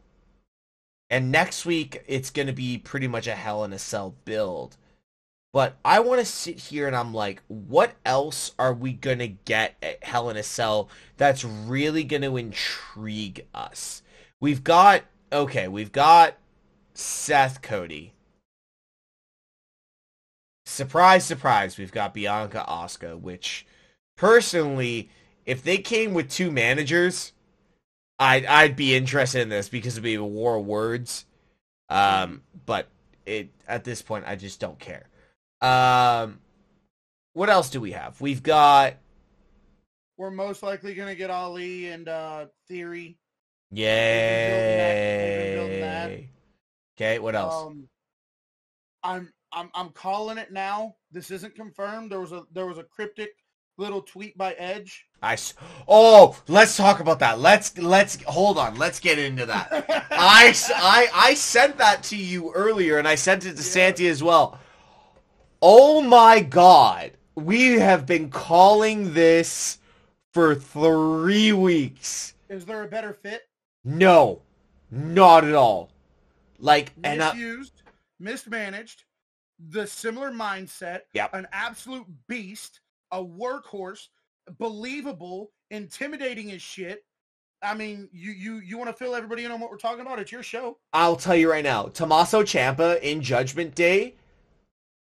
And next week, it's going to be pretty much a Hell in a Cell build. But I want to sit here and I'm like, what else are we going to get at Hell in a Cell that's really going to intrigue us? We've got, okay, we've got Seth Cody. Surprise, surprise, we've got Bianca Asuka, which personally, if they came with two managers, I'd I'd be interested in this because it'd be a war of words. Um, but it at this point, I just don't care. Um, what else do we have? We've got We're most likely going to get Ali and uh, Theory. Yay. Okay, what else? Um, I'm I'm I'm calling it now. This isn't confirmed. There was a there was a cryptic little tweet by Edge. I oh, let's talk about that. Let's let's hold on. Let's get into that. I, I I sent that to you earlier, and I sent it to Yeah. Santi as well. Oh my god. We have been calling this for three weeks. Is there a better fit? No, not at all. Like, and I, Misused, mismanaged, the similar mindset, Yep. an absolute beast, a workhorse, believable, intimidating as shit. I mean, you you you want to fill everybody in on what we're talking about? It's your show. I'll tell you right now, Tommaso Ciampa in Judgment Day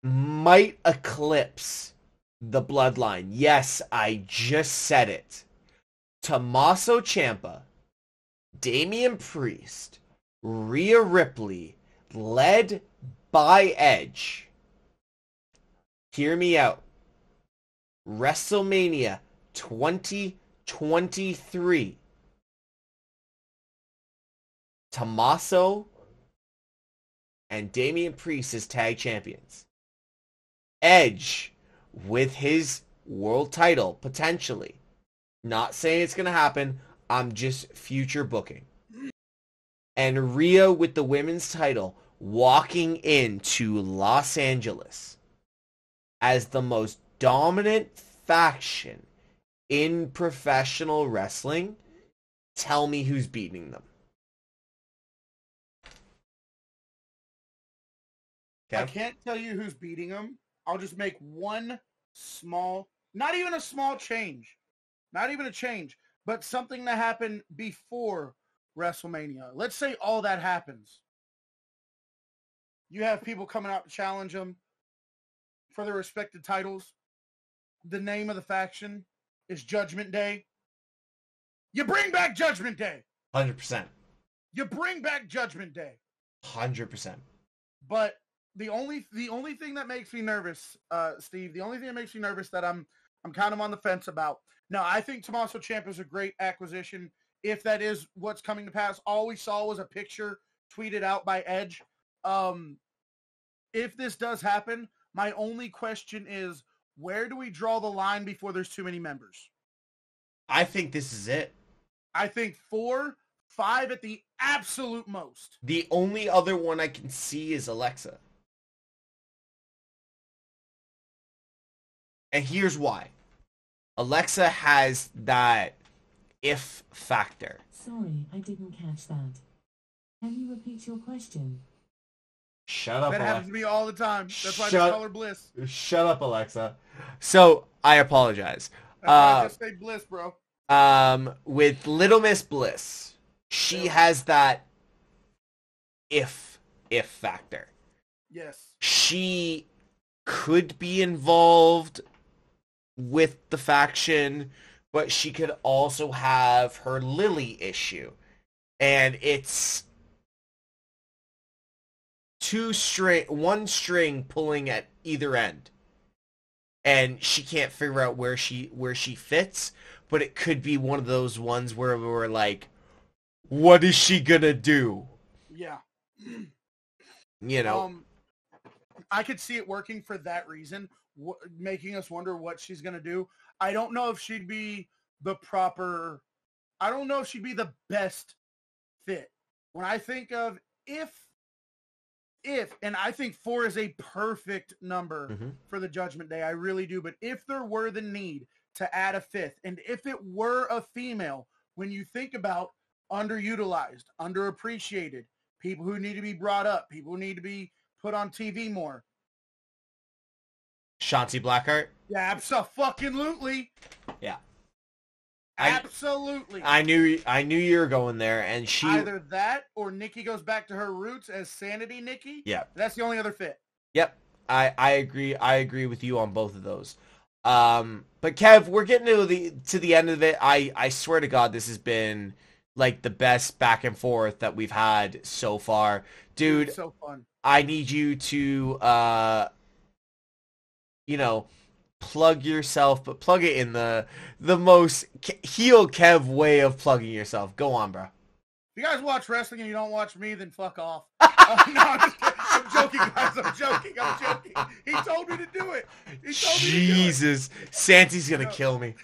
might eclipse the bloodline. Yes, I just said it. Tommaso Ciampa, Damian Priest, Rhea Ripley, led by Edge. Hear me out. WrestleMania 2023. Tommaso and Damian Priest as tag champions. Edge with his world title potentially. Not saying it's going to happen. I'm just future booking. And Rhea with the women's title walking into Los Angeles as the most dominant faction in professional wrestling. Tell me who's beating them. I can't tell you who's beating them. I'll just make one small, not even a small change, not even a change, but something that happened before WrestleMania. Let's say all that happens. You have people coming out to challenge them for their respected titles. The name of the faction is Judgment Day. You bring back Judgment Day. 100%. You bring back Judgment Day. 100%. but the only the only thing that makes me nervous, uh, Steve, the only thing that makes me nervous that I'm I'm kind of on the fence about. Now, I think Tommaso Ciampa is a great acquisition if that is what's coming to pass. All we saw was a picture tweeted out by Edge. Um, if this does happen, my only question is where do we draw the line before there's too many members? I think this is it. I think four, five at the absolute most. The only other one I can see is Alexa. And here's why. Alexa has that if factor. Sorry, I didn't catch that. Can you repeat your question? Shut up, That happens to me all the time. That's why I call her Bliss. Shut up, Alexa. So, I apologize. That's why I Uh, just say Bliss, bro. um, with Little Miss Bliss, she Yeah. has that if if factor. Yes. She could be involved with the faction, but she could also have her Lily issue. And it's two string one string pulling at either end. And she can't figure out where she where she fits, but it could be one of those ones where we're like, what is she gonna do? Yeah. You know. Um, I could see it working for that reason, w- making us wonder what she's gonna do. I don't know if she'd be the proper. I don't know if she'd be the best fit. When I think of if, if, and I think four is a perfect number Mhm. for the Judgment Day. I really do. But if there were the need to add a fifth, and if it were a female, when you think about underutilized, underappreciated, people who need to be brought up, people who need to be put on TV more. Shotzi Blackheart. Yeah, absolutely. Yeah. I- Absolutely. I knew I knew you were going there, and she. Either that or Nikki goes back to her roots as Sanity Nikki. Yeah. That's the only other fit. Yep. I I agree. I agree with you on both of those. Um, but Kev, we're getting to the to the end of it. I I swear to God, this has been like the best back and forth that we've had so far, dude. So fun. I need you to uh, you know, plug yourself, but plug it in the the most Ke- heel Kev way of plugging yourself. Go on, bro. If you guys watch wrestling and you don't watch me, then fuck off. Uh, no, I'm, just. I'm joking, guys. I'm joking. I'm joking. He told me to do it. He told me to do it. Jesus, Santi's gonna No. kill me.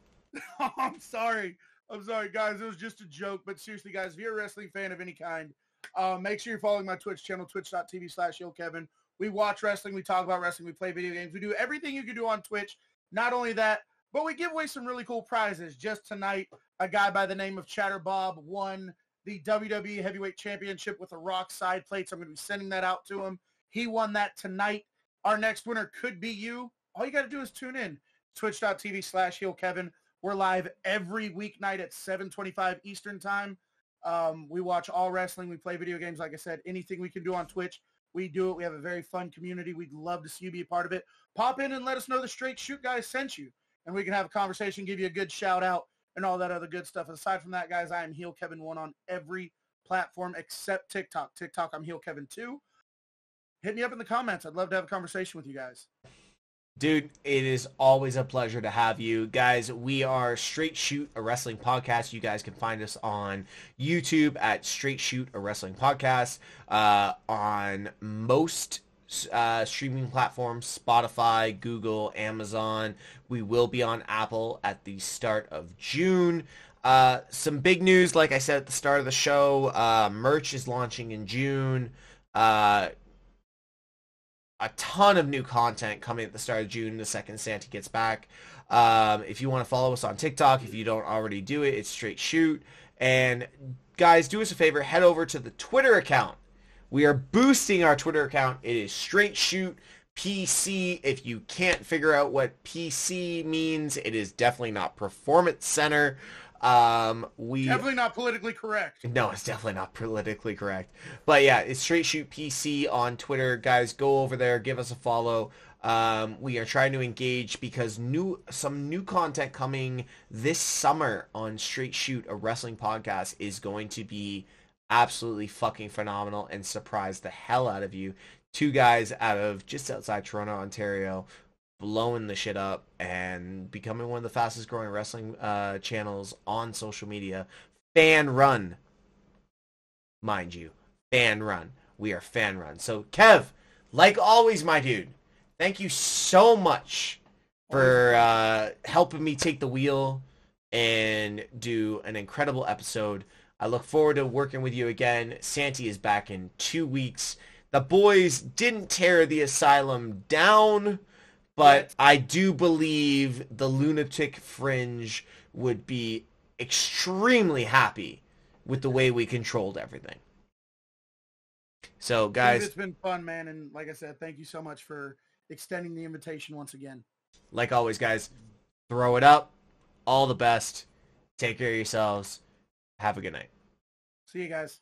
I'm sorry. I'm sorry, guys. It was just a joke. But seriously, guys, if you're a wrestling fan of any kind, uh, make sure you're following my Twitch channel, twitch.tv slash Kevin. We watch wrestling. We talk about wrestling. We play video games. We do everything you can do on Twitch. Not only that, but we give away some really cool prizes. Just tonight, a guy by the name of Chatter Bob won the WWE Heavyweight Championship with a Rock side plate. So I'm going to be sending that out to him. He won that tonight. Our next winner could be you. All you got to do is tune in. Twitch.tv slash Heel Kevin. We're live every weeknight at 7:25 Eastern Time. Um, we watch all wrestling. We play video games. Like I said, anything we can do on Twitch, we do it. We have a very fun community. We'd love to see you be a part of it. Pop in and let us know the Straight Shoot guys sent you, and we can have a conversation, give you a good shout out, and all that other good stuff. Aside from that, guys, I am Heel Kevin One on every platform except TikTok. TikTok, I'm Heel Kevin Two. Hit me up in the comments. I'd love to have a conversation with you guys. Dude, it is always a pleasure to have you. Guys, we are Straight Shoot, a wrestling podcast. You guys can find us on YouTube at Straight Shoot, a wrestling podcast, uh, on most uh, streaming platforms, Spotify, Google, Amazon. We will be on Apple at the start of June. Uh, some big news, like I said at the start of the show, uh, merch is launching in June. A ton of new content coming at the start of June, the second Santi gets back. Um, if you want to follow us on TikTok, if you don't already do it, it's straight shoot. And guys, do us a favor, head over to the Twitter account. We are boosting our Twitter account. It is straight shoot PC. If you can't figure out what PC means, it is definitely not performance center. Um, we Definitely not politically correct. no, it's definitely not politically correct. But yeah, it's Straight Shoot PC on Twitter. Guys, go over there, give us a follow. Um, we are trying to engage because new some new content coming this summer on Straight Shoot, a wrestling podcast, is going to be absolutely fucking phenomenal and surprise the hell out of you. Two guys out of just outside Toronto, Ontario, blowing the shit up and becoming one of the fastest growing wrestling uh, channels on social media. Fan run, mind you, fan run. We are fan run. So Kev, like always, my dude, thank you so much for uh, helping me take the wheel and do an incredible episode. I look forward to working with you again. Santi is back in two weeks. The boys didn't tear the asylum down, but I do believe the lunatic fringe would be extremely happy with the way we controlled everything. So guys, it's been fun, man. And like I said, thank you so much for extending the invitation once again. like always guys, throw it up. All the best. Take care of yourselves. Have a good night. See you guys.